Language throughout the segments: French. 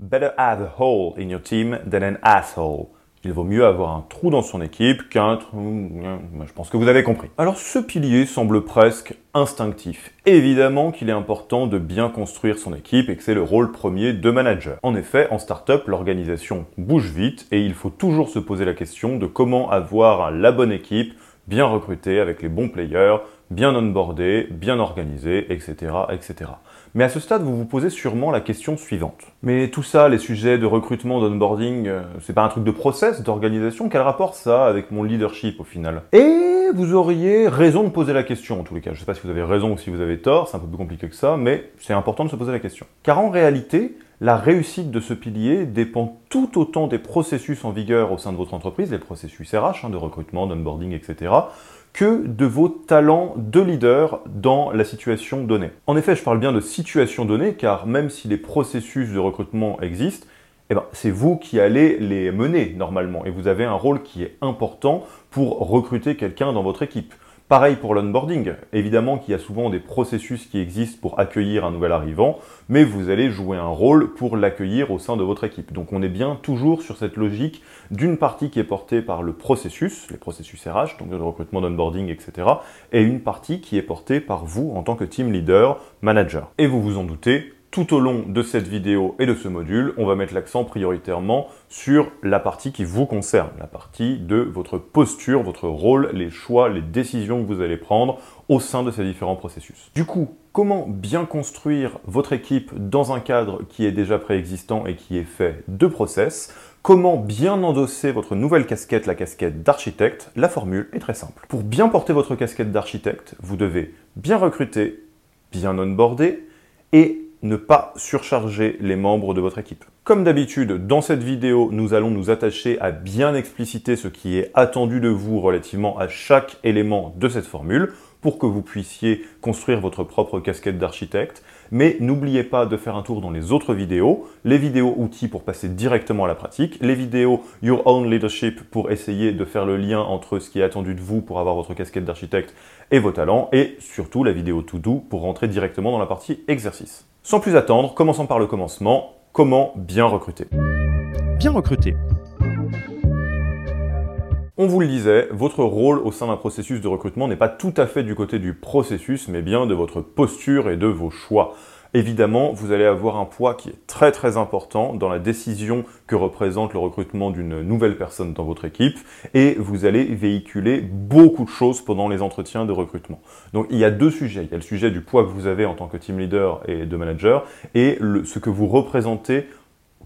Better have a hole in your team than an asshole. Il vaut mieux avoir un trou dans son équipe qu'un trou... Je pense que vous avez compris. Alors ce pilier semble presque instinctif. Évidemment qu'il est important de bien construire son équipe et que c'est le rôle premier de manager. En effet, en startup, l'organisation bouge vite et il faut toujours se poser la question de comment avoir la bonne équipe, bien recrutée, avec les bons players, bien onboardée, bien organisée, etc., etc. Mais à ce stade, vous vous posez sûrement la question suivante. Mais tout ça, les sujets de recrutement, d'onboarding, euh, c'est pas un truc de process, d'organisation Quel rapport ça avec mon leadership au final? Et vous auriez raison de poser la question en tous les cas. Je sais pas si vous avez raison ou si vous avez tort, c'est un peu plus compliqué que ça, mais c'est important de se poser la question. Car en réalité, la réussite de ce pilier dépend tout autant des processus en vigueur au sein de votre entreprise, les processus RH, hein, de recrutement, d'onboarding, etc., que de vos talents de leader dans la situation donnée. En effet, je parle bien de situation donnée, car même si les processus de recrutement existent, eh ben, c'est vous qui allez les mener normalement, et vous avez un rôle qui est important pour recruter quelqu'un dans votre équipe. Pareil pour l'onboarding. Évidemment qu'il y a souvent des processus qui existent pour accueillir un nouvel arrivant, mais vous allez jouer un rôle pour l'accueillir au sein de votre équipe. Donc on est bien toujours sur cette logique d'une partie qui est portée par le processus, les processus RH, donc de recrutement, d'onboarding, etc., et une partie qui est portée par vous en tant que team leader, manager. Et vous vous en doutez, tout au long de cette vidéo et de ce module, on va mettre l'accent prioritairement sur la partie qui vous concerne, la partie de votre posture, votre rôle, les choix, les décisions que vous allez prendre au sein de ces différents processus. Du coup, comment bien construire votre équipe dans un cadre qui est déjà préexistant et qui est fait de process? Comment bien endosser votre nouvelle casquette, la casquette d'architecte? La formule est très simple. Pour bien porter votre casquette d'architecte, vous devez bien recruter, bien onboarder et ne pas surcharger les membres de votre équipe. Comme d'habitude, dans cette vidéo, nous allons nous attacher à bien expliciter ce qui est attendu de vous relativement à chaque élément de cette formule pour que vous puissiez construire votre propre casquette d'architecte. Mais n'oubliez pas de faire un tour dans les autres vidéos, les vidéos outils pour passer directement à la pratique, les vidéos Your Own Leadership pour essayer de faire le lien entre ce qui est attendu de vous pour avoir votre casquette d'architecte et vos talents, et surtout la vidéo To Do pour rentrer directement dans la partie exercice. Sans plus attendre, commençons par le commencement. Comment bien recruter Bien recruter. On vous le disait, votre rôle au sein d'un processus de recrutement n'est pas tout à fait du côté du processus, mais bien de votre posture et de vos choix. Évidemment, vous allez avoir un poids qui est très très important dans la décision que représente le recrutement d'une nouvelle personne dans votre équipe et vous allez véhiculer beaucoup de choses pendant les entretiens de recrutement. Donc il y a deux sujets. Il y a le sujet du poids que vous avez en tant que team leader et de manager et ce que vous représentez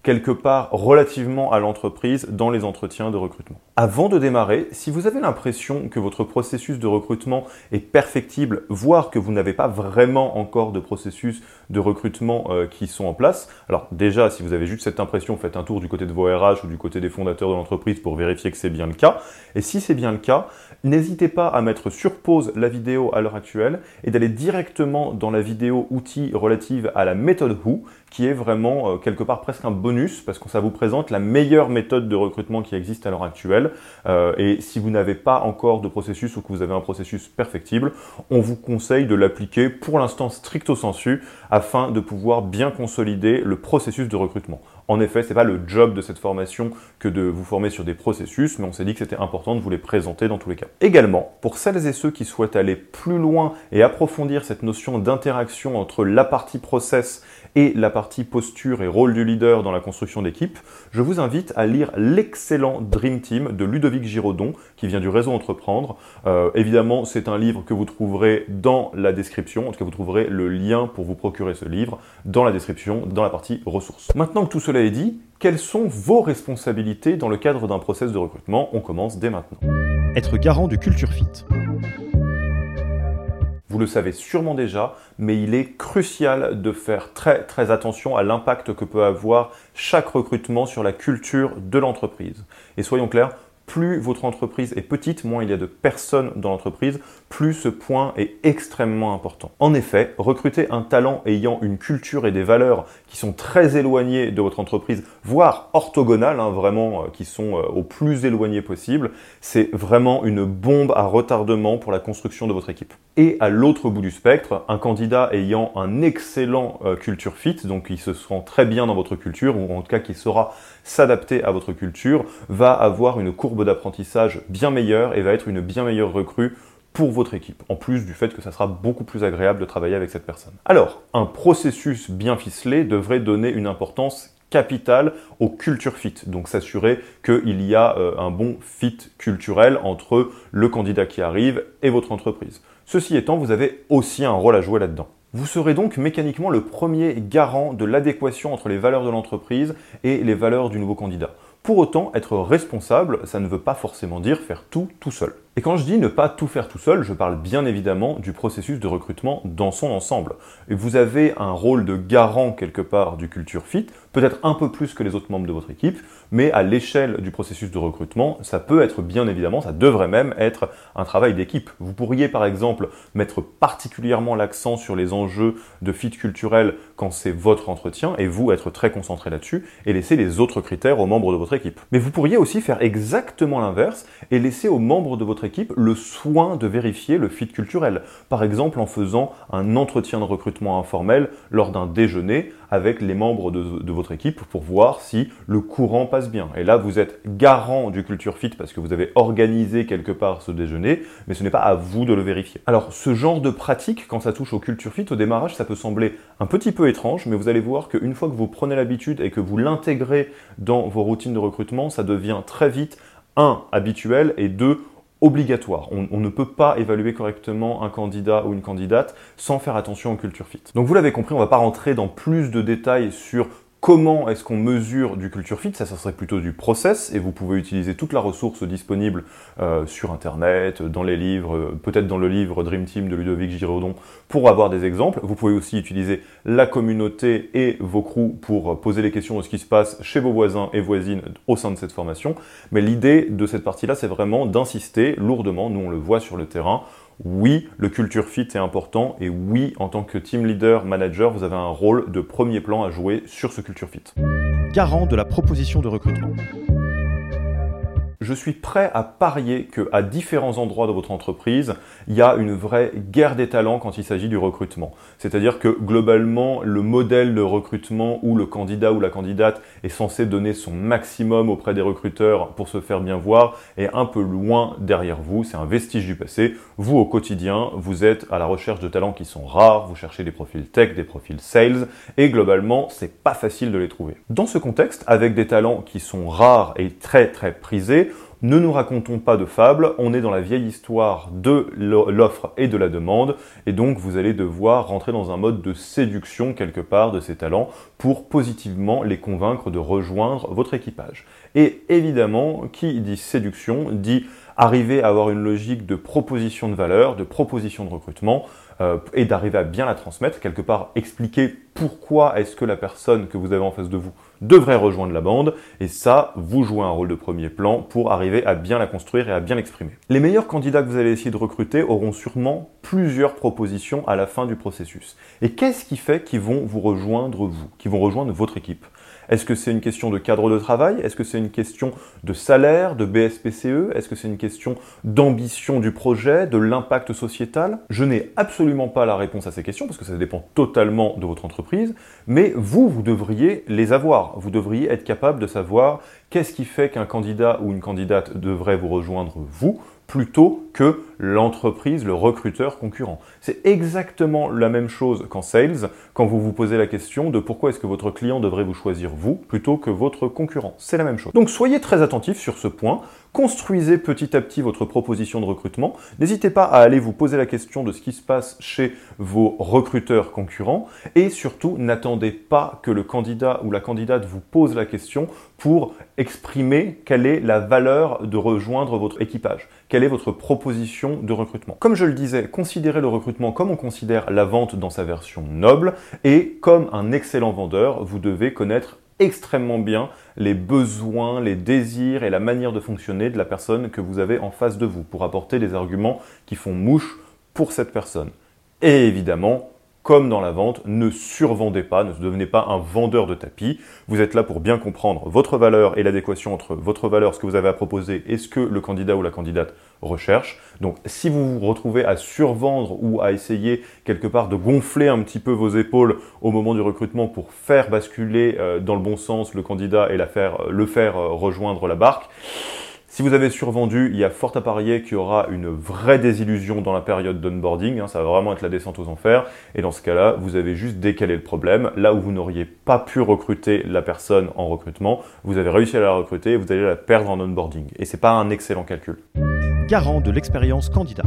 quelque part relativement à l'entreprise dans les entretiens de recrutement. Avant de démarrer, si vous avez l'impression que votre processus de recrutement est perfectible, voire que vous n'avez pas vraiment encore de processus de recrutement euh, qui sont en place, alors déjà, si vous avez juste cette impression, faites un tour du côté de vos RH ou du côté des fondateurs de l'entreprise pour vérifier que c'est bien le cas. Et si c'est bien le cas, n'hésitez pas à mettre sur pause la vidéo à l'heure actuelle et d'aller directement dans la vidéo outils relative à la méthode Who, qui est vraiment euh, quelque part presque un bonus parce que ça vous présente la meilleure méthode de recrutement qui existe à l'heure actuelle. Euh, et si vous n'avez pas encore de processus ou que vous avez un processus perfectible, on vous conseille de l'appliquer pour l'instant stricto sensu afin de pouvoir bien consolider le processus de recrutement. En effet, ce n'est pas le job de cette formation que de vous former sur des processus, mais on s'est dit que c'était important de vous les présenter dans tous les cas. Également, pour celles et ceux qui souhaitent aller plus loin et approfondir cette notion d'interaction entre la partie process et la partie posture et rôle du leader dans la construction d'équipe, je vous invite à lire l'excellent Dream Team de Ludovic Giraudon, qui vient du réseau Entreprendre. Euh, évidemment, c'est un livre que vous trouverez dans la description, en tout cas vous trouverez le lien pour vous procurer ce livre dans la description, dans la partie ressources. Est dit, quelles sont vos responsabilités dans le cadre d'un process de recrutement? On commence dès maintenant. Être garant du culture fit. Vous le savez sûrement déjà, mais il est crucial de faire très très attention à l'impact que peut avoir chaque recrutement sur la culture de l'entreprise. Et soyons clairs, plus votre entreprise est petite, moins il y a de personnes dans l'entreprise, plus ce point est extrêmement important. En effet, recruter un talent ayant une culture et des valeurs qui sont très éloignées de votre entreprise, voire orthogonales, hein, vraiment, euh, qui sont euh, au plus éloigné possible, c'est vraiment une bombe à retardement pour la construction de votre équipe. Et à l'autre bout du spectre, un candidat ayant un excellent euh, culture fit, donc qui se sent très bien dans votre culture, ou en tout cas qui saura s'adapter à votre culture, va avoir une courbe d'apprentissage bien meilleure et va être une bien meilleure recrue pour votre équipe, en plus du fait que ça sera beaucoup plus agréable de travailler avec cette personne. Alors, un processus bien ficelé devrait donner une importance capitale au culture fit, donc s'assurer qu'il y a euh, un bon fit culturel entre le candidat qui arrive et votre entreprise. Ceci étant, vous avez aussi un rôle à jouer là-dedans. Vous serez donc mécaniquement le premier garant de l'adéquation entre les valeurs de l'entreprise et les valeurs du nouveau candidat. Pour autant, être responsable, ça ne veut pas forcément dire faire tout tout seul. Et quand je dis ne pas tout faire tout seul, je parle bien évidemment du processus de recrutement dans son ensemble. Et vous avez un rôle de garant quelque part du culture fit, peut-être un peu plus que les autres membres de votre équipe, mais à l'échelle du processus de recrutement, ça peut être bien évidemment, ça devrait même être un travail d'équipe. Vous pourriez par exemple mettre particulièrement l'accent sur les enjeux de fit culturel quand c'est votre entretien et vous être très concentré là-dessus et laisser les autres critères aux membres de votre équipe. Mais vous pourriez aussi faire exactement l'inverse et laisser aux membres de votre équipe le soin de vérifier le fit culturel. Par exemple en faisant un entretien de recrutement informel lors d'un déjeuner avec les membres de, votre équipe pour voir si le courant passe bien. Et là, vous êtes garant du culture fit parce que vous avez organisé quelque part ce déjeuner, mais ce n'est pas à vous de le vérifier. Alors, ce genre de pratique, quand ça touche au culture fit, au démarrage, ça peut sembler un petit peu étrange, mais vous allez voir qu'une fois que vous prenez l'habitude et que vous l'intégrez dans vos routines de recrutement, ça devient très vite un habituel et deux obligatoire. On, ne peut pas évaluer correctement un candidat ou une candidate sans faire attention au culture fit. Donc vous l'avez compris, on ne va pas rentrer dans plus de détails sur Comment est-ce qu'on mesure du culture fit Ça, ça serait plutôt du process, et vous pouvez utiliser toute la ressource disponible euh, sur Internet, dans les livres, euh, peut-être dans le livre Dream Team de Ludovic Giraudon, pour avoir des exemples. Vous pouvez aussi utiliser la communauté et vos crews pour poser les questions de ce qui se passe chez vos voisins et voisines au sein de cette formation. Mais l'idée de cette partie-là, c'est vraiment d'insister lourdement, nous on le voit sur le terrain, oui, le culture fit est important et oui, en tant que team leader, manager, vous avez un rôle de premier plan à jouer sur ce culture fit. Garant de la proposition de recrutement je suis prêt à parier qu'à différents endroits de votre entreprise, il y a une vraie guerre des talents quand il s'agit du recrutement. C'est-à-dire que globalement, le modèle de recrutement où le candidat ou la candidate est censé donner son maximum auprès des recruteurs pour se faire bien voir est un peu loin derrière vous. C'est un vestige du passé. Vous, au quotidien, vous êtes à la recherche de talents qui sont rares. Vous cherchez des profils tech, des profils sales et globalement, c'est pas facile de les trouver. Dans ce contexte, avec des talents qui sont rares et très très prisés, ne nous racontons pas de fables, on est dans la vieille histoire de l'offre et de la demande, et donc vous allez devoir rentrer dans un mode de séduction quelque part de ces talents pour positivement les convaincre de rejoindre votre équipage. Et évidemment, qui dit séduction dit arriver à avoir une logique de proposition de valeur, de proposition de recrutement, euh, et d'arriver à bien la transmettre, quelque part expliquer pourquoi est-ce que la personne que vous avez en face de vous devrait rejoindre la bande, et ça, vous jouez un rôle de premier plan pour arriver à bien la construire et à bien l'exprimer. Les meilleurs candidats que vous allez essayer de recruter auront sûrement plusieurs propositions à la fin du processus. Et qu'est-ce qui fait qu'ils vont vous rejoindre vous, qu'ils vont rejoindre votre équipe? Est-ce que c'est une question de cadre de travail? Est-ce que c'est une question de salaire, de BSPCE Est-ce que c'est une question d'ambition du projet, de l'impact sociétal? Je n'ai absolument pas la réponse à ces questions parce que ça dépend totalement de votre entreprise, mais vous, vous devriez les avoir. Vous devriez être capable de savoir qu'est-ce qui fait qu'un candidat ou une candidate devrait vous rejoindre vous plutôt que l'entreprise, le recruteur concurrent. C'est exactement la même chose qu'en sales, quand vous vous posez la question de pourquoi est-ce que votre client devrait vous choisir vous plutôt que votre concurrent. C'est la même chose. Donc soyez très attentifs sur ce point. Construisez petit à petit votre proposition de recrutement. N'hésitez pas à aller vous poser la question de ce qui se passe chez vos recruteurs concurrents et surtout n'attendez pas que le candidat ou la candidate vous pose la question pour exprimer quelle est la valeur de rejoindre votre équipage, quelle est votre proposition de recrutement? Comme je le disais, considérez le recrutement comme on considère la vente dans sa version noble et comme un excellent vendeur, vous devez connaître extrêmement bien les besoins, les désirs et la manière de fonctionner de la personne que vous avez en face de vous pour apporter des arguments qui font mouche pour cette personne. Et évidemment, comme dans la vente, ne survendez pas, ne devenez pas un vendeur de tapis. Vous êtes là pour bien comprendre votre valeur et l'adéquation entre votre valeur, ce que vous avez à proposer et ce que le candidat ou la candidate recherche. Donc si vous vous retrouvez à survendre ou à essayer quelque part de gonfler un petit peu vos épaules au moment du recrutement pour faire basculer euh, dans le bon sens le candidat et faire, le faire euh, rejoindre la barque, si vous avez survendu, il y a fort à parier qu'il y aura une vraie désillusion dans la période d'onboarding. Hein, ça va vraiment être la descente aux enfers. Et dans ce cas-là, vous avez juste décalé le problème. Là où vous n'auriez pas pu recruter la personne en recrutement, vous avez réussi à la recruter et vous allez la perdre en onboarding. Et c'est pas un excellent calcul. Garant de l'expérience candidat.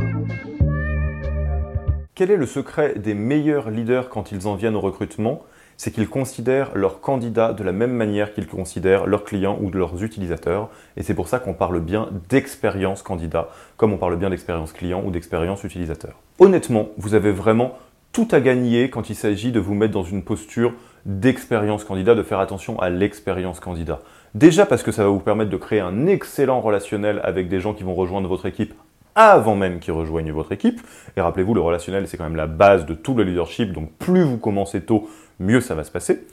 Quel est le secret des meilleurs leaders quand ils en viennent au recrutement? C'est qu'ils considèrent leurs candidats de la même manière qu'ils considèrent leurs clients ou de leurs utilisateurs. Et c'est pour ça qu'on parle bien d'expérience candidat, comme on parle bien d'expérience client ou d'expérience utilisateur. Honnêtement, vous avez vraiment tout à gagner quand il s'agit de vous mettre dans une posture d'expérience candidat, de faire attention à l'expérience candidat. Déjà parce que ça va vous permettre de créer un excellent relationnel avec des gens qui vont rejoindre votre équipe avant même qu'ils rejoignent votre équipe. Et rappelez-vous, le relationnel, c'est quand même la base de tout le leadership, donc plus vous commencez tôt, mieux ça va se passer.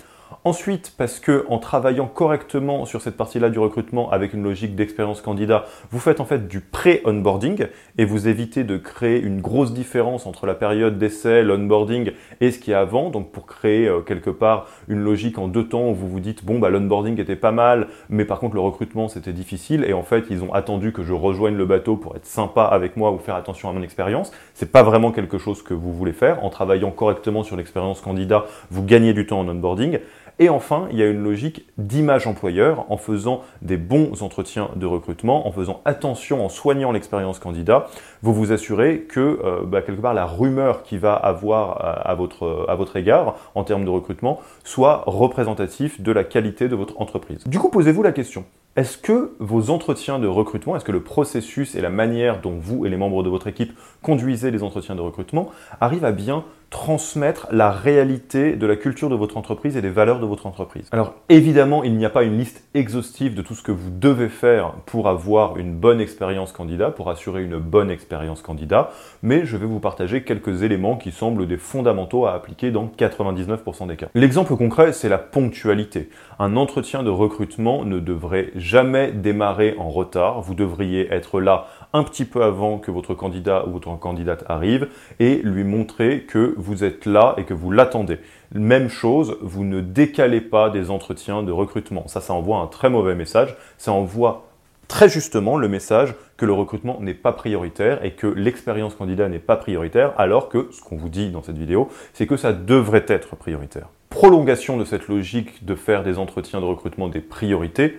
Ensuite, parce que en travaillant correctement sur cette partie-là du recrutement avec une logique d'expérience candidat, vous faites en fait du pré-onboarding et vous évitez de créer une grosse différence entre la période d'essai, l'onboarding et ce qui est avant. Donc pour créer euh, quelque part une logique en deux temps où vous vous dites bon bah l'onboarding était pas mal, mais par contre le recrutement c'était difficile et en fait ils ont attendu que je rejoigne le bateau pour être sympa avec moi ou faire attention à mon expérience. C'est pas vraiment quelque chose que vous voulez faire. En travaillant correctement sur l'expérience candidat, vous gagnez du temps en onboarding. Et enfin, il y a une logique d'image employeur en faisant des bons entretiens de recrutement, en faisant attention, en soignant l'expérience candidat, vous vous assurez que euh, bah, quelque part la rumeur qui va avoir euh, votre, à votre égard en termes de recrutement soit représentatif de la qualité de votre entreprise. Du coup, posez-vous la question. Est-ce que vos entretiens de recrutement, est-ce que le processus et la manière dont vous et les membres de votre équipe conduisez les entretiens de recrutement arrivent à bien transmettre la réalité de la culture de votre entreprise et des valeurs de votre entreprise? Alors évidemment, il n'y a pas une liste exhaustive de tout ce que vous devez faire pour avoir une bonne expérience candidat, pour assurer une bonne expérience candidat, mais je vais vous partager quelques éléments qui semblent des fondamentaux à appliquer dans 99% des cas. Concret, c'est la ponctualité. Un entretien de recrutement ne devrait jamais démarrer en retard. Vous devriez être là un petit peu avant que votre candidat ou votre candidate arrive et lui montrer que vous êtes là et que vous l'attendez. Même chose, vous ne décalez pas des entretiens de recrutement. Ça, ça envoie un très mauvais message. Ça envoie très justement le message que le recrutement n'est pas prioritaire et que l'expérience candidat n'est pas prioritaire, alors que ce qu'on vous dit dans cette vidéo, c'est que ça devrait être prioritaire. Prolongation de cette logique de faire des entretiens de recrutement des priorités,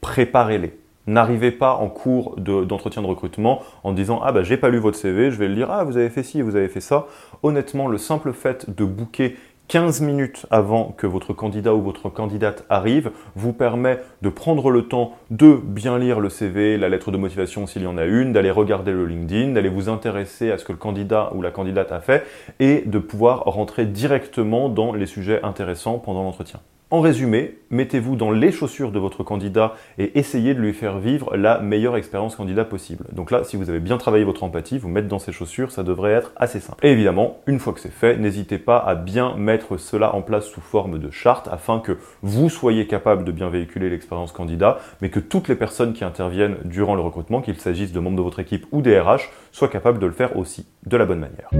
préparez-les. N'arrivez pas en cours d'entretien de, recrutement en disant ah bah j'ai pas lu votre CV, je vais le lire, ah vous avez fait ci, vous avez fait ça. Honnêtement, le simple fait de booker 15 minutes avant que votre candidat ou votre candidate arrive vous permet de prendre le temps de bien lire le CV, la lettre de motivation s'il y en a une, d'aller regarder le LinkedIn, d'aller vous intéresser à ce que le candidat ou la candidate a fait et de pouvoir rentrer directement dans les sujets intéressants pendant l'entretien. En résumé, mettez-vous dans les chaussures de votre candidat et essayez de lui faire vivre la meilleure expérience candidat possible. Donc là, si vous avez bien travaillé votre empathie, vous mettre dans ses chaussures, ça devrait être assez simple. Et évidemment, une fois que c'est fait, n'hésitez pas à bien mettre cela en place sous forme de charte afin que vous soyez capable de bien véhiculer l'expérience candidat, mais que toutes les personnes qui interviennent durant le recrutement, qu'il s'agisse de membres de votre équipe ou des RH, soient capables de le faire aussi de la bonne manière.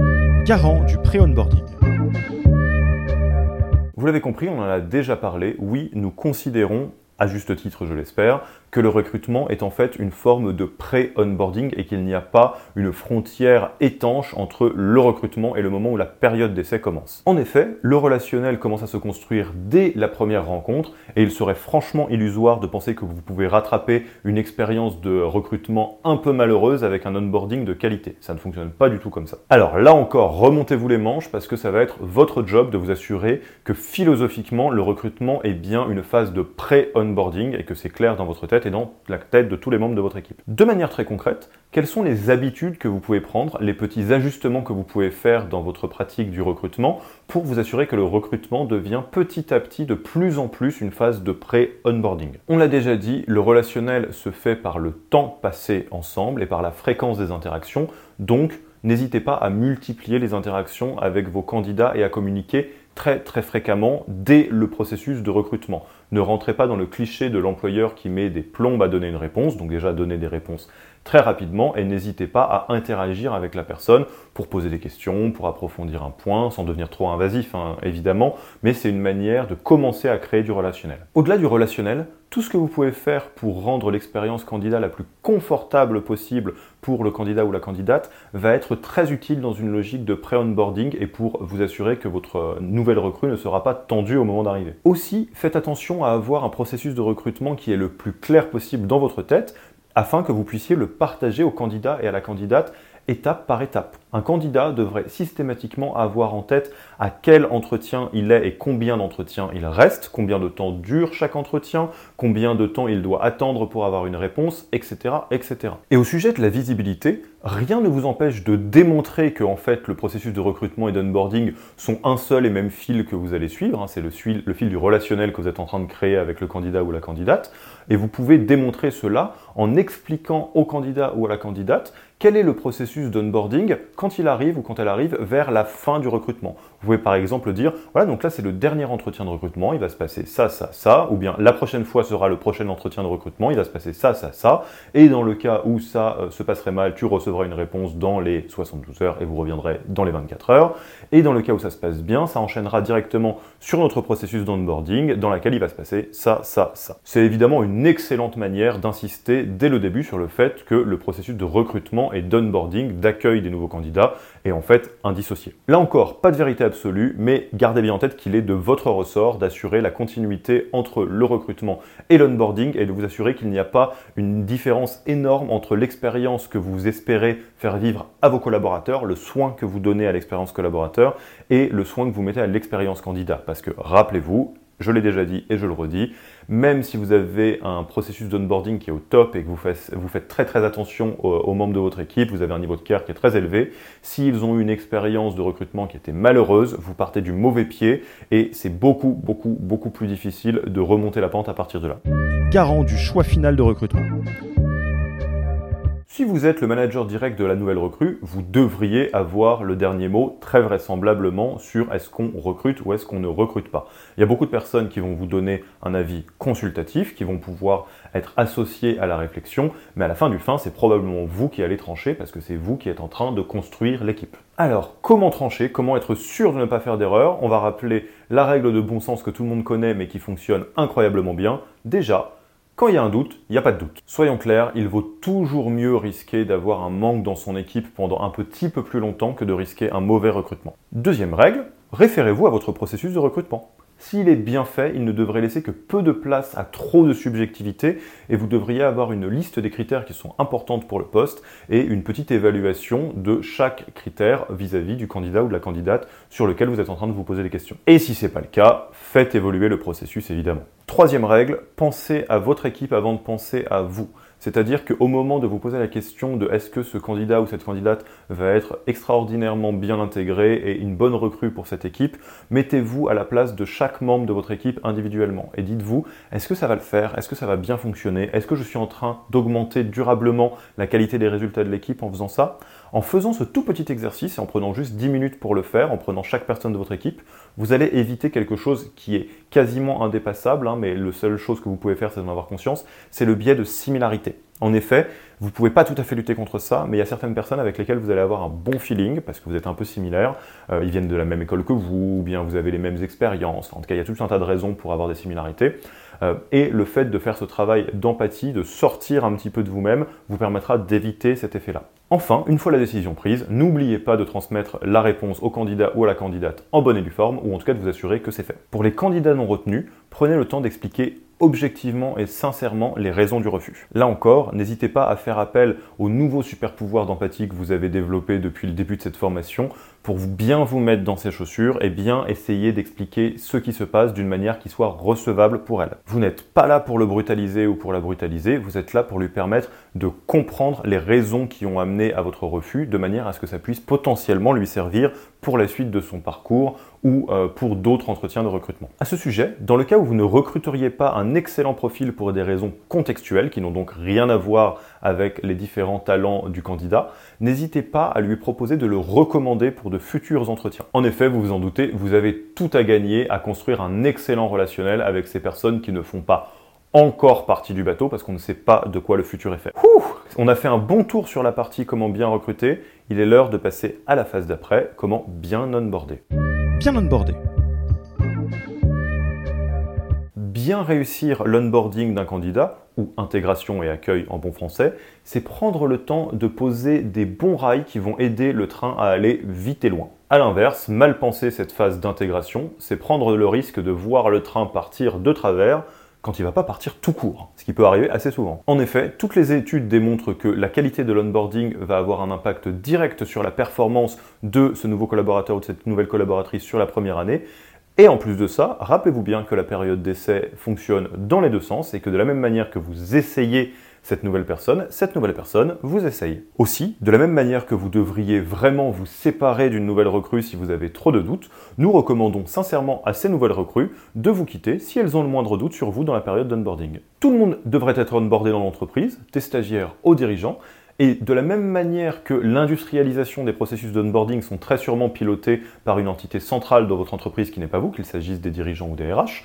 Garant du pré-onboarding. Vous l'avez compris, on en a déjà parlé. Oui, nous considérons, à juste titre je l'espère, que le recrutement est en fait une forme de pré-onboarding et qu'il n'y a pas une frontière étanche entre le recrutement et le moment où la période d'essai commence. En effet, le relationnel commence à se construire dès la première rencontre et il serait franchement illusoire de penser que vous pouvez rattraper une expérience de recrutement un peu malheureuse avec un onboarding de qualité. Ça ne fonctionne pas du tout comme ça. Alors là encore, remontez-vous les manches parce que ça va être votre job de vous assurer que philosophiquement, le recrutement est bien une phase de pré-onboarding onboarding et que c'est clair dans votre tête et dans la tête de tous les membres de votre équipe. De manière très concrète, quelles sont les habitudes que vous pouvez prendre, les petits ajustements que vous pouvez faire dans votre pratique du recrutement pour vous assurer que le recrutement devient petit à petit de plus en plus une phase de pré-onboarding? On l'a déjà dit, le relationnel se fait par le temps passé ensemble et par la fréquence des interactions, donc n'hésitez pas à multiplier les interactions avec vos candidats et à communiquer très très fréquemment dès le processus de recrutement. Ne rentrez pas dans le cliché de l'employeur qui met des plombes à donner une réponse, donc déjà donner des réponses très rapidement et n'hésitez pas à interagir avec la personne pour poser des questions, pour approfondir un point, sans devenir trop invasif hein, évidemment, mais c'est une manière de commencer à créer du relationnel. Au-delà du relationnel, tout ce que vous pouvez faire pour rendre l'expérience candidat la plus confortable possible pour le candidat ou la candidate va être très utile dans une logique de pré-onboarding et pour vous assurer que votre nouvelle recrue ne sera pas tendue au moment d'arriver. Aussi, faites attention à avoir un processus de recrutement qui est le plus clair possible dans votre tête, afin que vous puissiez le partager au candidat et à la candidate étape par étape. Un candidat devrait systématiquement avoir en tête à quel entretien il est et combien d'entretiens il reste, combien de temps dure chaque entretien, combien de temps il doit attendre pour avoir une réponse, etc., etc. Et au sujet de la visibilité, rien ne vous empêche de démontrer que en fait le processus de recrutement et d'onboarding sont un seul et même fil que vous allez suivre, hein. c'est le, le fil du relationnel que vous êtes en train de créer avec le candidat ou la candidate, et vous pouvez démontrer cela en expliquant au candidat ou à la candidate quel est le processus d'onboarding quand il arrive ou quand elle arrive vers la fin du recrutement? Vous pouvez par exemple dire, voilà, donc là c'est le dernier entretien de recrutement, il va se passer ça, ça, ça, ou bien la prochaine fois sera le prochain entretien de recrutement, il va se passer ça, ça, ça, et dans le cas où ça euh, se passerait mal, tu recevras une réponse dans les 72 heures et vous reviendrez dans les 24 heures, et dans le cas où ça se passe bien, ça enchaînera directement sur notre processus d'onboarding dans lequel il va se passer ça, ça, ça. C'est évidemment une excellente manière d'insister dès le début sur le fait que le processus de recrutement et d'onboarding, d'accueil des nouveaux candidats, est en fait indissocié. Là encore, pas de vérité absolue, mais gardez bien en tête qu'il est de votre ressort d'assurer la continuité entre le recrutement et l'onboarding et de vous assurer qu'il n'y a pas une différence énorme entre l'expérience que vous espérez faire vivre à vos collaborateurs, le soin que vous donnez à l'expérience collaborateur et le soin que vous mettez à l'expérience candidat. Parce que rappelez-vous, je l'ai déjà dit et je le redis, même si vous avez un processus d'onboarding qui est au top et que vous faites, très très attention aux, membres de votre équipe, vous avez un niveau de care qui est très élevé, s'ils ont eu une expérience de recrutement qui était malheureuse, vous partez du mauvais pied et c'est beaucoup beaucoup beaucoup plus difficile de remonter la pente à partir de là. Garant du choix final de recrutement. Si vous êtes le manager direct de la nouvelle recrue, vous devriez avoir le dernier mot très vraisemblablement sur est-ce qu'on recrute ou est-ce qu'on ne recrute pas. Il y a beaucoup de personnes qui vont vous donner un avis consultatif, qui vont pouvoir être associés à la réflexion, mais à la fin du fin, c'est probablement vous qui allez trancher parce que c'est vous qui êtes en train de construire l'équipe. Alors, comment trancher? Comment être sûr de ne pas faire d'erreur? On va rappeler la règle de bon sens que tout le monde connaît mais qui fonctionne incroyablement bien. Déjà, quand il y a un doute, il n'y a pas de doute. Soyons clairs, il vaut toujours mieux risquer d'avoir un manque dans son équipe pendant un petit peu plus longtemps que de risquer un mauvais recrutement. Deuxième règle, référez-vous à votre processus de recrutement. S'il est bien fait, il ne devrait laisser que peu de place à trop de subjectivité et vous devriez avoir une liste des critères qui sont importantes pour le poste et une petite évaluation de chaque critère vis-à-vis du candidat ou de la candidate sur lequel vous êtes en train de vous poser des questions. Et si ce n'est pas le cas, faites évoluer le processus évidemment. Troisième règle, pensez à votre équipe avant de penser à vous. C'est-à-dire qu'au moment de vous poser la question de est-ce que ce candidat ou cette candidate va être extraordinairement bien intégré et une bonne recrue pour cette équipe, mettez-vous à la place de chaque membre de votre équipe individuellement et dites-vous est-ce que ça va le faire? Est-ce que ça va bien fonctionner? Est-ce que je suis en train d'augmenter durablement la qualité des résultats de l'équipe en faisant ça? En faisant ce tout petit exercice et en prenant juste 10 minutes pour le faire, en prenant chaque personne de votre équipe, vous allez éviter quelque chose qui est quasiment indépassable, hein, mais la seule chose que vous pouvez faire, c'est d'en avoir conscience, c'est le biais de similarité. En effet, vous ne pouvez pas tout à fait lutter contre ça, mais il y a certaines personnes avec lesquelles vous allez avoir un bon feeling, parce que vous êtes un peu similaires, euh, ils viennent de la même école que vous, ou bien vous avez les mêmes expériences, en tout cas il y a tout un tas de raisons pour avoir des similarités, et le fait de faire ce travail d'empathie, de sortir un petit peu de vous-même, vous permettra d'éviter cet effet-là. Enfin, une fois la décision prise, n'oubliez pas de transmettre la réponse au candidat ou à la candidate en bonne et due forme, ou en tout cas de vous assurer que c'est fait. Pour les candidats non retenus, prenez le temps d'expliquer objectivement et sincèrement les raisons du refus. Là encore, n'hésitez pas à faire appel au nouveau super pouvoir d'empathie que vous avez développé depuis le début de cette formation pour bien vous mettre dans ses chaussures et bien essayer d'expliquer ce qui se passe d'une manière qui soit recevable pour elle. Vous n'êtes pas là pour le brutaliser ou pour la brutaliser, vous êtes là pour lui permettre de comprendre les raisons qui ont amené à votre refus de manière à ce que ça puisse potentiellement lui servir pour la suite de son parcours ou euh, pour d'autres entretiens de recrutement. À ce sujet, dans le cas où vous ne recruteriez pas un excellent profil pour des raisons contextuelles qui n'ont donc rien à voir avec les différents talents du candidat, n'hésitez pas à lui proposer de le recommander pour de futurs entretiens. En effet, vous vous en doutez, vous avez tout à gagner à construire un excellent relationnel avec ces personnes qui ne font pas encore partie du bateau parce qu'on ne sait pas de quoi le futur est fait. on a fait un bon tour sur la partie comment bien recruter. Il est l'heure de passer à la phase d'après, comment bien onboarder. Bien onboarder. Bien réussir l'onboarding d'un candidat, ou intégration et accueil en bon français, c'est prendre le temps de poser des bons rails qui vont aider le train à aller vite et loin. A l'inverse, mal penser cette phase d'intégration, c'est prendre le risque de voir le train partir de travers quand il va pas partir tout court, ce qui peut arriver assez souvent. En effet, toutes les études démontrent que la qualité de l'onboarding va avoir un impact direct sur la performance de ce nouveau collaborateur ou de cette nouvelle collaboratrice sur la première année, et en plus de ça, rappelez-vous bien que la période d'essai fonctionne dans les deux sens et que de la même manière que vous essayez cette nouvelle personne, cette nouvelle personne vous essaye. Aussi, de la même manière que vous devriez vraiment vous séparer d'une nouvelle recrue si vous avez trop de doutes, nous recommandons sincèrement à ces nouvelles recrues de vous quitter si elles ont le moindre doute sur vous dans la période d'onboarding. Tout le monde devrait être onboardé dans l'entreprise, des stagiaires aux dirigeants, et de la même manière que l'industrialisation des processus d'onboarding sont très sûrement pilotés par une entité centrale dans votre entreprise qui n'est pas vous, qu'il s'agisse des dirigeants ou des RH,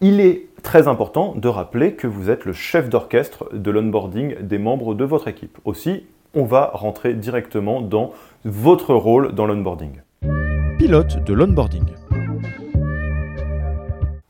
il est très important de rappeler que vous êtes le chef d'orchestre de l'onboarding des membres de votre équipe. Aussi, on va rentrer directement dans votre rôle dans l'onboarding. Pilote de l'onboarding.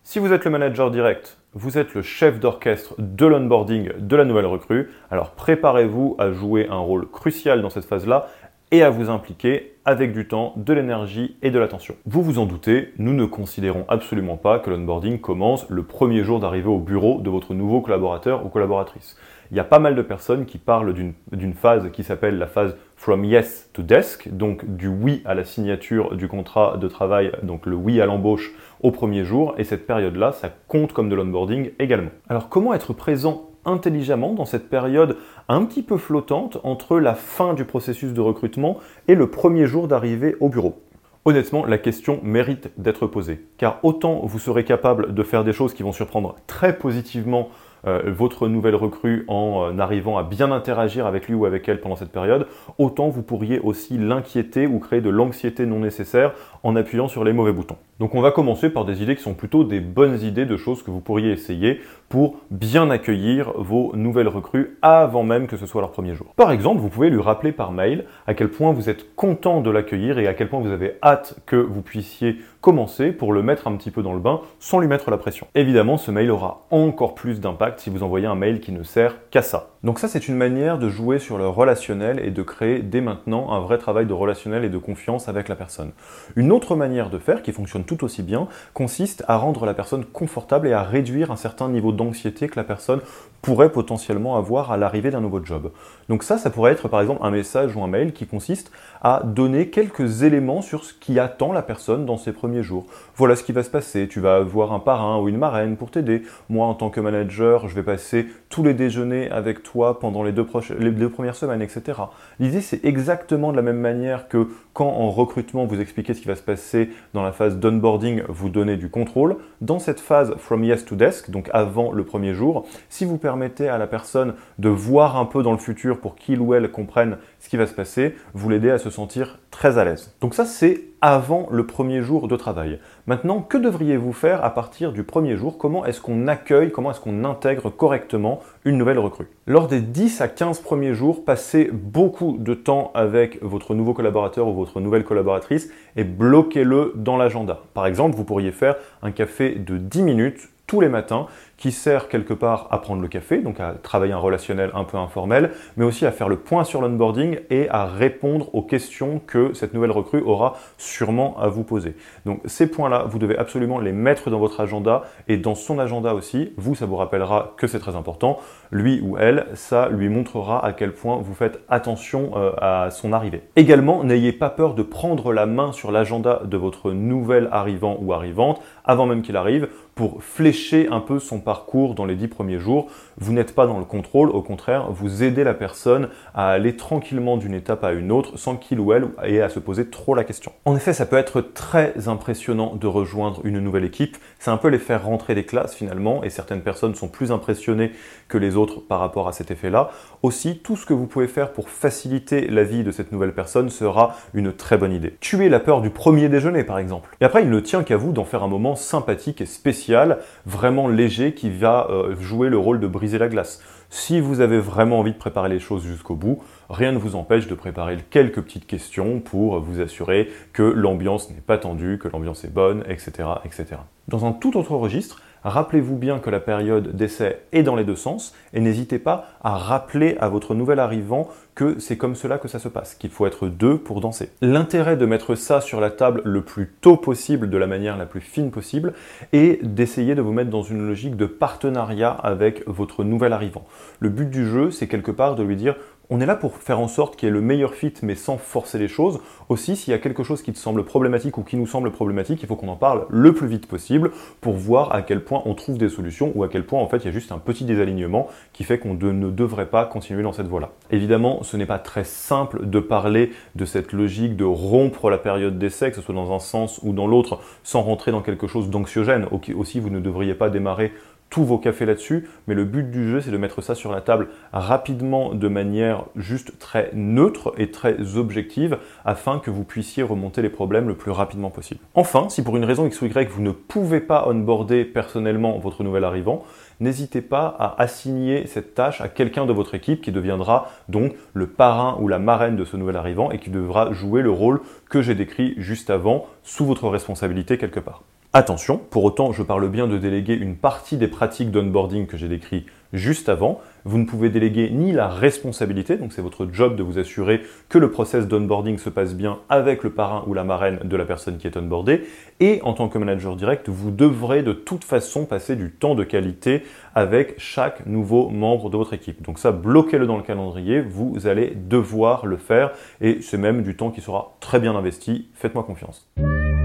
Si vous êtes le manager direct, vous êtes le chef d'orchestre de l'onboarding de la nouvelle recrue, alors préparez-vous à jouer un rôle crucial dans cette phase-là et à vous impliquer avec du temps, de l'énergie et de l'attention. Vous vous en doutez, nous ne considérons absolument pas que l'onboarding commence le premier jour d'arrivée au bureau de votre nouveau collaborateur ou collaboratrice. Il y a pas mal de personnes qui parlent d'une phase qui s'appelle la phase from yes to desk, donc du oui à la signature du contrat de travail, donc le oui à l'embauche au premier jour, et cette période-là, ça compte comme de l'onboarding également. Alors comment être présent intelligemment dans cette période un petit peu flottante entre la fin du processus de recrutement et le premier jour d'arrivée au bureau. Honnêtement, la question mérite d'être posée, car autant vous serez capable de faire des choses qui vont surprendre très positivement votre nouvelle recrue en euh, arrivant à bien interagir avec lui ou avec elle pendant cette période, autant vous pourriez aussi l'inquiéter ou créer de l'anxiété non nécessaire en appuyant sur les mauvais boutons. Donc on va commencer par des idées qui sont plutôt des bonnes idées de choses que vous pourriez essayer pour bien accueillir vos nouvelles recrues avant même que ce soit leur premier jour. Par exemple, vous pouvez lui rappeler par mail à quel point vous êtes content de l'accueillir et à quel point vous avez hâte que vous puissiez commencer pour le mettre un petit peu dans le bain sans lui mettre la pression. Évidemment, ce mail aura encore plus d'impact si vous envoyez un mail qui ne sert qu'à ça. Donc ça, c'est une manière de jouer sur le relationnel et de créer dès maintenant un vrai travail de relationnel et de confiance avec la personne. Une autre manière de faire, qui fonctionne tout aussi bien, consiste à rendre la personne confortable et à réduire un certain niveau d'anxiété que la personne pourrait potentiellement avoir à l'arrivée d'un nouveau job. Donc ça, ça pourrait être par exemple un message ou un mail qui consiste à donner quelques éléments sur ce qui attend la personne dans ses premiers jours. Voilà ce qui va se passer, tu vas avoir un parrain ou une marraine pour t'aider. Moi, en tant que manager, je vais passer tous les déjeuners avec toi pendant les deux, les deux premières semaines, etc. L'idée, c'est exactement de la même manière que quand en recrutement, vous expliquez ce qui va se passer dans la phase d'onboarding, vous donnez du contrôle. Dans cette phase from yes to desk, donc avant le premier jour, si vous permettez à la personne de voir un peu dans le futur pour qu'il ou elle comprenne ce qui va se passer, vous l'aidez à se sentir très à l'aise. Donc ça, c'est avant le premier jour de travail. Maintenant, que devriez-vous faire à partir du premier jour? Comment est-ce qu'on accueille, comment est-ce qu'on intègre correctement une nouvelle recrue Lors des 10 à 15 premiers jours, passez beaucoup de temps avec votre nouveau collaborateur ou votre nouvelle collaboratrice et bloquez-le dans l'agenda. Par exemple, vous pourriez faire un café de 10 minutes les matins qui sert quelque part à prendre le café, donc à travailler un relationnel un peu informel, mais aussi à faire le point sur l'onboarding et à répondre aux questions que cette nouvelle recrue aura sûrement à vous poser. Donc ces points-là, vous devez absolument les mettre dans votre agenda et dans son agenda aussi. Vous, ça vous rappellera que c'est très important. Lui ou elle, ça lui montrera à quel point vous faites attention euh, à son arrivée. Également, n'ayez pas peur de prendre la main sur l'agenda de votre nouvel arrivant ou arrivante avant même qu'il arrive pour flécher un peu son parcours dans les dix premiers jours. Vous n'êtes pas dans le contrôle, au contraire, vous aidez la personne à aller tranquillement d'une étape à une autre sans qu'il ou elle ait à se poser trop la question. En effet, ça peut être très impressionnant de rejoindre une nouvelle équipe. C'est un peu les faire rentrer des classes finalement, et certaines personnes sont plus impressionnées que les autres par rapport à cet effet-là. Aussi, tout ce que vous pouvez faire pour faciliter la vie de cette nouvelle personne sera une très bonne idée. Tuer la peur du premier déjeuner, par exemple. Et après, il ne tient qu'à vous d'en faire un moment sympathique et spécial, vraiment léger, qui va euh, jouer le rôle de briser la glace. Si vous avez vraiment envie de préparer les choses jusqu'au bout, rien ne vous empêche de préparer quelques petites questions pour vous assurer que l'ambiance n'est pas tendue, que l'ambiance est bonne, etc., etc. Dans un tout autre registre, Rappelez-vous bien que la période d'essai est dans les deux sens et n'hésitez pas à rappeler à votre nouvel arrivant que c'est comme cela que ça se passe, qu'il faut être deux pour danser. L'intérêt de mettre ça sur la table le plus tôt possible, de la manière la plus fine possible, est d'essayer de vous mettre dans une logique de partenariat avec votre nouvel arrivant. Le but du jeu, c'est quelque part de lui dire on est là pour faire en sorte qu'il y ait le meilleur fit, mais sans forcer les choses. Aussi, s'il y a quelque chose qui te semble problématique ou qui nous semble problématique, il faut qu'on en parle le plus vite possible pour voir à quel point on trouve des solutions ou à quel point en fait il y a juste un petit désalignement qui fait qu'on ne devrait pas continuer dans cette voie-là. Évidemment, ce n'est pas très simple de parler de cette logique de rompre la période d'essai, que ce soit dans un sens ou dans l'autre, sans rentrer dans quelque chose d'anxiogène. Aussi, vous ne devriez pas démarrer tous vos cafés là-dessus, mais le but du jeu, c'est de mettre ça sur la table rapidement, de manière juste très neutre et très objective, afin que vous puissiez remonter les problèmes le plus rapidement possible. Enfin, si pour une raison X ou Y, vous ne pouvez pas onboarder personnellement votre nouvel arrivant, n'hésitez pas à assigner cette tâche à quelqu'un de votre équipe qui deviendra donc le parrain ou la marraine de ce nouvel arrivant et qui devra jouer le rôle que j'ai décrit juste avant sous votre responsabilité quelque part. Attention, pour autant, je parle bien de déléguer une partie des pratiques d'onboarding que j'ai décrit juste avant. Vous ne pouvez déléguer ni la responsabilité, donc c'est votre job de vous assurer que le process d'onboarding se passe bien avec le parrain ou la marraine de la personne qui est onboardée. Et en tant que manager direct, vous devrez de toute façon passer du temps de qualité avec chaque nouveau membre de votre équipe. Donc ça, bloquez-le dans le calendrier, vous allez devoir le faire et c'est même du temps qui sera très bien investi. Faites-moi confiance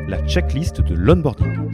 la checklist de l'onboarding.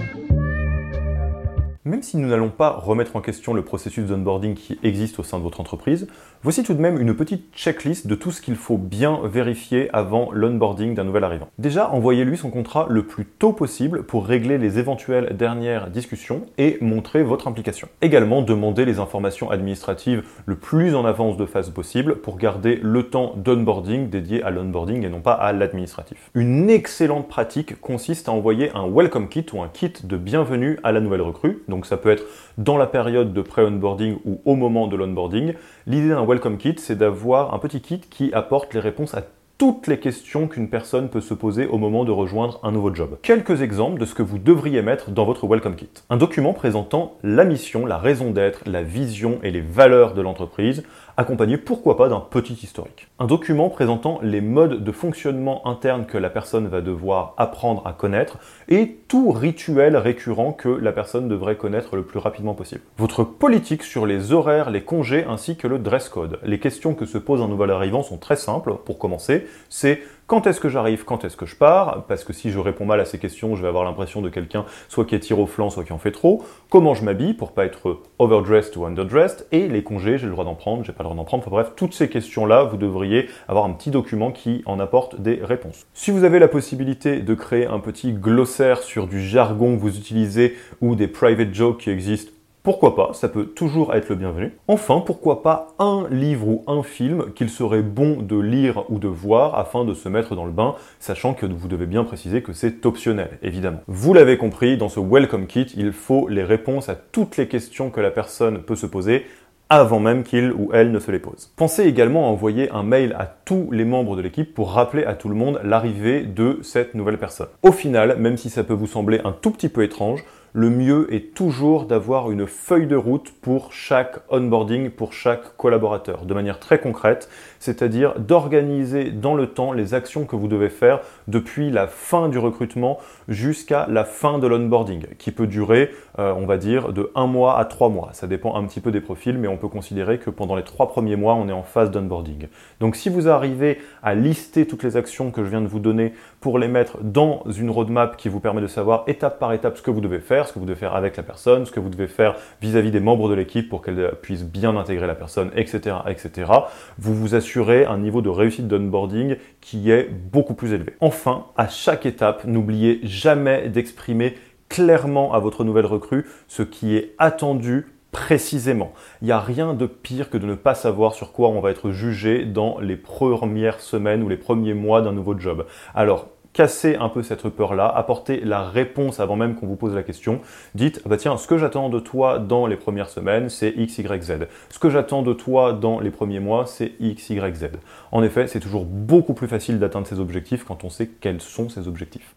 Même si nous n'allons pas remettre en question le processus d'onboarding qui existe au sein de votre entreprise, voici tout de même une petite checklist de tout ce qu'il faut bien vérifier avant l'onboarding d'un nouvel arrivant. Déjà, envoyez-lui son contrat le plus tôt possible pour régler les éventuelles dernières discussions et montrer votre implication. Également, demandez les informations administratives le plus en avance de phase possible pour garder le temps d'onboarding dédié à l'onboarding et non pas à l'administratif. Une excellente pratique consiste à envoyer un welcome kit ou un kit de bienvenue à la nouvelle recrue donc ça peut être dans la période de pré-onboarding ou au moment de l'onboarding. L'idée d'un welcome kit, c'est d'avoir un petit kit qui apporte les réponses à toutes les questions qu'une personne peut se poser au moment de rejoindre un nouveau job. Quelques exemples de ce que vous devriez mettre dans votre Welcome Kit. Un document présentant la mission, la raison d'être, la vision et les valeurs de l'entreprise, accompagné pourquoi pas d'un petit historique. Un document présentant les modes de fonctionnement interne que la personne va devoir apprendre à connaître et tout rituel récurrent que la personne devrait connaître le plus rapidement possible. Votre politique sur les horaires, les congés ainsi que le dress code. Les questions que se pose un nouvel arrivant sont très simples pour commencer. C'est quand est-ce que j'arrive Quand est-ce que je pars? Parce que si je réponds mal à ces questions, je vais avoir l'impression de quelqu'un soit qui tire au flanc, soit qui en fait trop. Comment je m'habille pour pas être overdressed ou underdressed? Et les congés, j'ai le droit d'en prendre, j'ai pas le droit d'en prendre. Enfin bref, toutes ces questions-là, vous devriez avoir un petit document qui en apporte des réponses. Si vous avez la possibilité de créer un petit glossaire sur du jargon que vous utilisez ou des private jokes qui existent, pourquoi pas, ça peut toujours être le bienvenu. Enfin, pourquoi pas un livre ou un film qu'il serait bon de lire ou de voir afin de se mettre dans le bain, sachant que vous devez bien préciser que c'est optionnel, évidemment. Vous l'avez compris, dans ce Welcome Kit, il faut les réponses à toutes les questions que la personne peut se poser avant même qu'il ou elle ne se les pose. Pensez également à envoyer un mail à tous les membres de l'équipe pour rappeler à tout le monde l'arrivée de cette nouvelle personne. Au final, même si ça peut vous sembler un tout petit peu étrange, le mieux est toujours d'avoir une feuille de route pour chaque onboarding, pour chaque collaborateur, de manière très concrète, c'est-à-dire d'organiser dans le temps les actions que vous devez faire depuis la fin du recrutement jusqu'à la fin de l'onboarding, qui peut durer, euh, on va dire, de un mois à trois mois. Ça dépend un petit peu des profils, mais on peut considérer que pendant les trois premiers mois, on est en phase d'onboarding. Donc si vous arrivez à lister toutes les actions que je viens de vous donner pour les mettre dans une roadmap qui vous permet de savoir étape par étape ce que vous devez faire, ce que vous devez faire avec la personne, ce que vous devez faire vis-à-vis des membres de l'équipe pour qu'elle puisse bien intégrer la personne, etc., etc., vous vous assurez un niveau de réussite d'onboarding qui est beaucoup plus élevé. Enfin, à chaque étape, n'oubliez jamais d'exprimer clairement à votre nouvelle recrue ce qui est attendu précisément. Il n'y a rien de pire que de ne pas savoir sur quoi on va être jugé dans les premières semaines ou les premiers mois d'un nouveau job. Alors, cassez un peu cette peur-là, apportez la réponse avant même qu'on vous pose la question. Dites, bah tiens, ce que j'attends de toi dans les premières semaines, c'est X, Y, Z. Ce que j'attends de toi dans les premiers mois, c'est X, Y, Z. En effet, c'est toujours beaucoup plus facile d'atteindre ses objectifs quand on sait quels sont ses objectifs.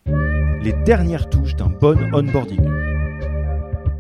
Les dernières touches d'un bon onboarding.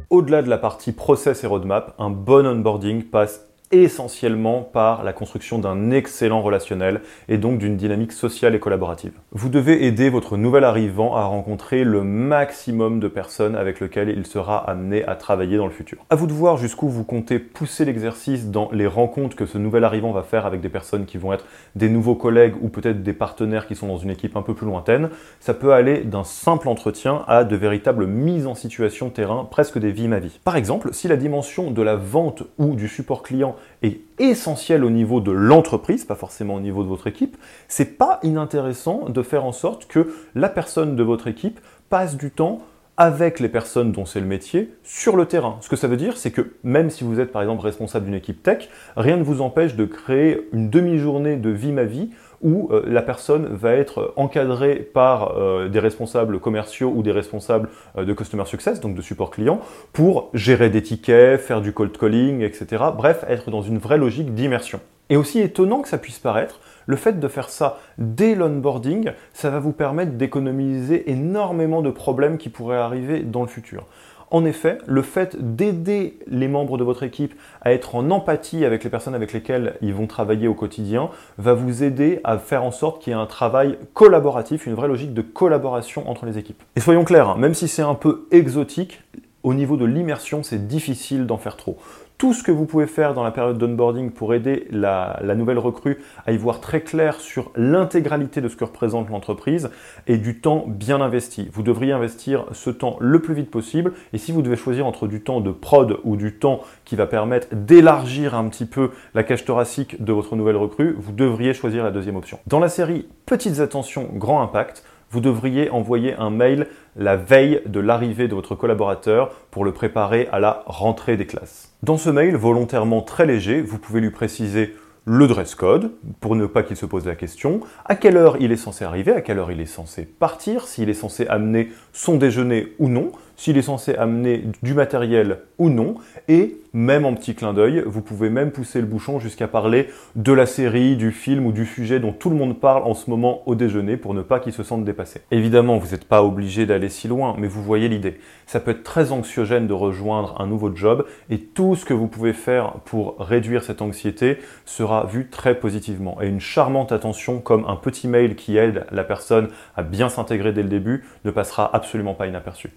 Au-delà de la partie process et roadmap, un bon onboarding passe essentiellement par la construction d'un excellent relationnel et donc d'une dynamique sociale et collaborative. Vous devez aider votre nouvel arrivant à rencontrer le maximum de personnes avec lesquelles il sera amené à travailler dans le futur. À vous de voir jusqu'où vous comptez pousser l'exercice dans les rencontres que ce nouvel arrivant va faire avec des personnes qui vont être des nouveaux collègues ou peut-être des partenaires qui sont dans une équipe un peu plus lointaine. Ça peut aller d'un simple entretien à de véritables mises en situation terrain, presque des vies ma vie. Par exemple, si la dimension de la vente ou du support client est essentiel au niveau de l'entreprise, pas forcément au niveau de votre équipe, c'est pas inintéressant de faire en sorte que la personne de votre équipe passe du temps avec les personnes dont c'est le métier sur le terrain. Ce que ça veut dire, c'est que même si vous êtes par exemple responsable d'une équipe tech, rien ne vous empêche de créer une demi-journée de vie ma vie où euh, la personne va être encadrée par euh, des responsables commerciaux ou des responsables euh, de customer success, donc de support client, pour gérer des tickets, faire du cold calling, etc. Bref, être dans une vraie logique d'immersion. Et aussi étonnant que ça puisse paraître, le fait de faire ça dès l'onboarding, ça va vous permettre d'économiser énormément de problèmes qui pourraient arriver dans le futur. En effet, le fait d'aider les membres de votre équipe à être en empathie avec les personnes avec lesquelles ils vont travailler au quotidien va vous aider à faire en sorte qu'il y ait un travail collaboratif, une vraie logique de collaboration entre les équipes. Et soyons clairs, hein, même si c'est un peu exotique, au niveau de l'immersion, c'est difficile d'en faire trop tout ce que vous pouvez faire dans la période d'onboarding pour aider la, nouvelle recrue à y voir très clair sur l'intégralité de ce que représente l'entreprise et du temps bien investi. Vous devriez investir ce temps le plus vite possible et si vous devez choisir entre du temps de prod ou du temps qui va permettre d'élargir un petit peu la cage thoracique de votre nouvelle recrue, vous devriez choisir la deuxième option. Dans la série Petites attentions, grand impact, vous devriez envoyer un mail la veille de l'arrivée de votre collaborateur pour le préparer à la rentrée des classes. Dans ce mail volontairement très léger, vous pouvez lui préciser le dress code, pour ne pas qu'il se pose la question, à quelle heure il est censé arriver, à quelle heure il est censé partir, s'il est censé amener son déjeuner ou non, s'il est censé amener du matériel ou non, et même en petit clin d'œil, vous pouvez même pousser le bouchon jusqu'à parler de la série, du film ou du sujet dont tout le monde parle en ce moment au déjeuner pour ne pas qu'il se sente dépassé. Évidemment, vous n'êtes pas obligé d'aller si loin, mais vous voyez l'idée. Ça peut être très anxiogène de rejoindre un nouveau job et tout ce que vous pouvez faire pour réduire cette anxiété sera vu très positivement. Et une charmante attention comme un petit mail qui aide la personne à bien s'intégrer dès le début ne passera absolument pas inaperçu.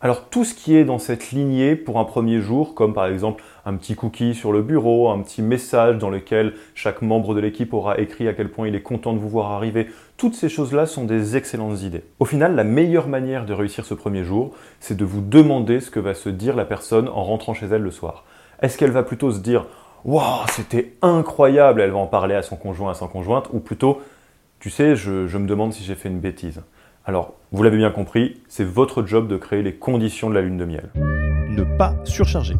Ce qui est dans cette lignée pour un premier jour, comme par exemple un petit cookie sur le bureau, un petit message dans lequel chaque membre de l'équipe aura écrit à quel point il est content de vous voir arriver. Toutes ces choses-là sont des excellentes idées. Au final, la meilleure manière de réussir ce premier jour, c'est de vous demander ce que va se dire la personne en rentrant chez elle le soir. Est-ce qu'elle va plutôt se dire Waouh, c'était incroyable, elle va en parler à son conjoint, à son conjointe, ou plutôt Tu sais, je me demande si j'ai fait une bêtise. Alors, vous l'avez bien compris, c'est votre job de créer les conditions de la lune de miel. Ne pas surcharger.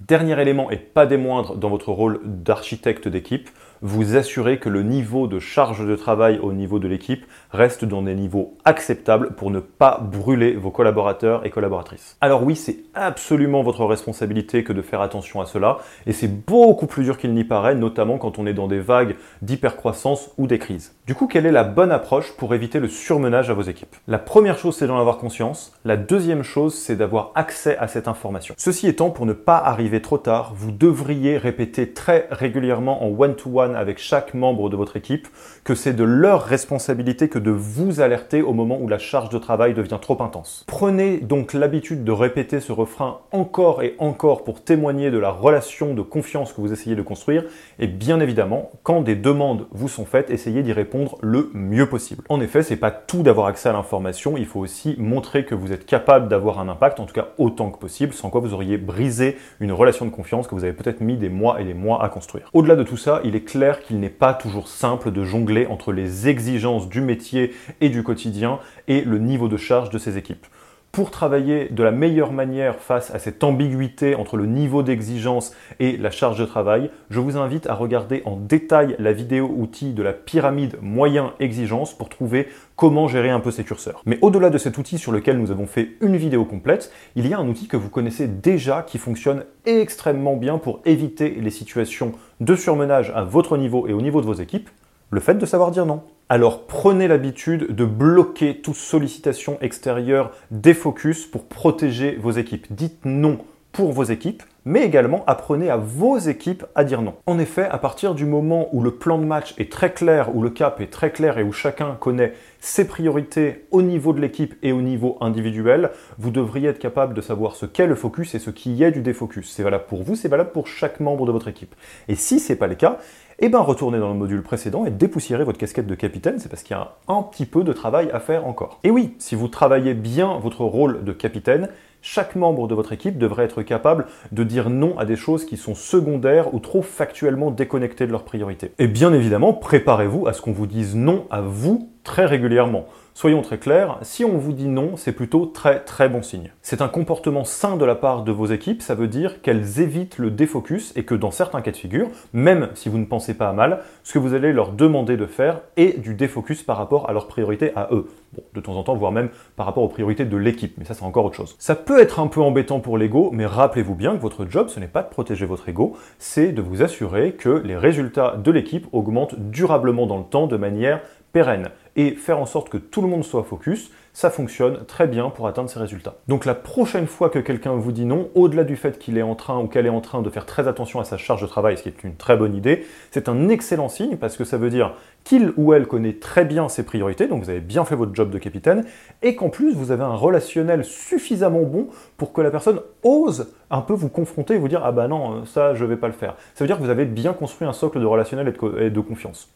Dernier élément, et pas des moindres dans votre rôle d'architecte d'équipe, vous assurer que le niveau de charge de travail au niveau de l'équipe reste dans des niveaux acceptables pour ne pas brûler vos collaborateurs et collaboratrices. Alors oui, c'est absolument votre responsabilité que de faire attention à cela, et c'est beaucoup plus dur qu'il n'y paraît, notamment quand on est dans des vagues d'hypercroissance ou des crises. Du coup, quelle est la bonne approche pour éviter le surmenage à vos équipes? La première chose, c'est d'en avoir conscience. La deuxième chose, c'est d'avoir accès à cette information. Ceci étant, pour ne pas arriver trop tard, vous devriez répéter très régulièrement en one-to-one avec chaque membre de votre équipe que c'est de leur responsabilité que de vous alerter au moment où la charge de travail devient trop intense. Prenez donc l'habitude de répéter ce refrain encore et encore pour témoigner de la relation de confiance que vous essayez de construire et bien évidemment, quand des demandes vous sont faites, essayez d'y répondre le mieux possible. En effet, c'est pas tout d'avoir accès à l'information, il faut aussi montrer que vous êtes capable d'avoir un impact, en tout cas autant que possible, sans quoi vous auriez brisé une relation de confiance que vous avez peut-être mis des mois et des mois à construire. Au-delà de tout ça, il est clair qu'il n'est pas toujours simple de jongler entre les exigences du métier et du quotidien et le niveau de charge de ces équipes. Pour travailler de la meilleure manière face à cette ambiguïté entre le niveau d'exigence et la charge de travail, je vous invite à regarder en détail la vidéo outil de la pyramide moyen-exigence pour trouver comment gérer un peu ces curseurs. Mais au-delà de cet outil sur lequel nous avons fait une vidéo complète, il y a un outil que vous connaissez déjà qui fonctionne extrêmement bien pour éviter les situations de surmenage à votre niveau et au niveau de vos équipes, le fait de savoir dire non. Alors prenez l'habitude de bloquer toute sollicitation extérieure des focus pour protéger vos équipes. Dites non pour vos équipes, mais également apprenez à vos équipes à dire non. En effet, à partir du moment où le plan de match est très clair, où le cap est très clair et où chacun connaît ses priorités au niveau de l'équipe et au niveau individuel, vous devriez être capable de savoir ce qu'est le focus et ce qui est du défocus. C'est valable pour vous, c'est valable pour chaque membre de votre équipe. Et si ce n'est pas le cas, eh bien retournez dans le module précédent et dépoussiérez votre casquette de capitaine, c'est parce qu'il y a un petit peu de travail à faire encore. Et oui, si vous travaillez bien votre rôle de capitaine, chaque membre de votre équipe devrait être capable de dire non à des choses qui sont secondaires ou trop factuellement déconnectées de leurs priorités. Et bien évidemment, préparez-vous à ce qu'on vous dise non à vous très régulièrement. Soyons très clairs, si on vous dit non, c'est plutôt très très bon signe. C'est un comportement sain de la part de vos équipes, ça veut dire qu'elles évitent le défocus et que dans certains cas de figure, même si vous ne pensez pas à mal, ce que vous allez leur demander de faire est du défocus par rapport à leurs priorités à eux. Bon, de temps en temps, voire même par rapport aux priorités de l'équipe, mais ça c'est encore autre chose. Ça peut être un peu embêtant pour l'ego, mais rappelez-vous bien que votre job, ce n'est pas de protéger votre ego, c'est de vous assurer que les résultats de l'équipe augmentent durablement dans le temps de manière pérenne et faire en sorte que tout le monde soit focus, ça fonctionne très bien pour atteindre ces résultats. Donc la prochaine fois que quelqu'un vous dit non, au-delà du fait qu'il est en train ou qu'elle est en train de faire très attention à sa charge de travail, ce qui est une très bonne idée, c'est un excellent signe parce que ça veut dire qu'il ou elle connaît très bien ses priorités, donc vous avez bien fait votre job de capitaine, et qu'en plus vous avez un relationnel suffisamment bon pour que la personne ose un peu vous confronter et vous dire ah bah non, ça je vais pas le faire. Ça veut dire que vous avez bien construit un socle de relationnel et de confiance.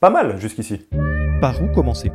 Pas mal jusqu'ici. Par où commencer?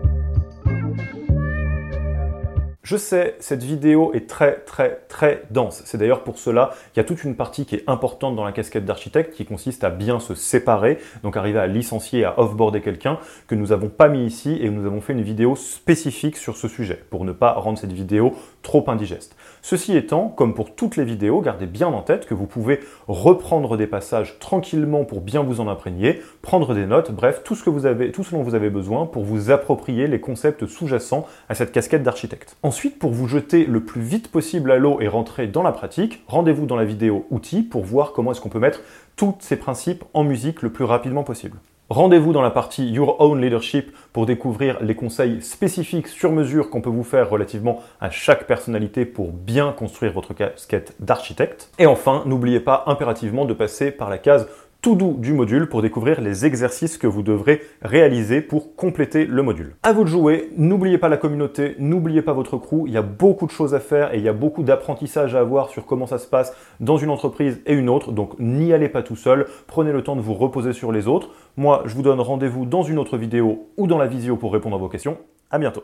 Je sais, cette vidéo est très très très dense. C'est d'ailleurs pour cela qu'il y a toute une partie qui est importante dans la casquette d'architecte qui consiste à bien se séparer, donc arriver à licencier, à offboarder quelqu'un que nous n'avons pas mis ici et nous avons fait une vidéo spécifique sur ce sujet pour ne pas rendre cette vidéo trop indigeste. Ceci étant, comme pour toutes les vidéos, gardez bien en tête que vous pouvez reprendre des passages tranquillement pour bien vous en imprégner, prendre des notes, bref, tout ce, que vous avez, tout ce dont vous avez besoin pour vous approprier les concepts sous-jacents à cette casquette d'architecte. Ensuite, pour vous jeter le plus vite possible à l'eau et rentrer dans la pratique, rendez-vous dans la vidéo outils pour voir comment est-ce qu'on peut mettre tous ces principes en musique le plus rapidement possible. Rendez-vous dans la partie Your Own Leadership pour découvrir les conseils spécifiques sur mesure qu'on peut vous faire relativement à chaque personnalité pour bien construire votre casquette d'architecte. Et enfin, n'oubliez pas impérativement de passer par la case tout doux du module pour découvrir les exercices que vous devrez réaliser pour compléter le module. À vous de jouer, n'oubliez pas la communauté, n'oubliez pas votre crew, il y a beaucoup de choses à faire et il y a beaucoup d'apprentissage à avoir sur comment ça se passe dans une entreprise et une autre, donc n'y allez pas tout seul, prenez le temps de vous reposer sur les autres. Moi, je vous donne rendez-vous dans une autre vidéo ou dans la visio pour répondre à vos questions. À bientôt.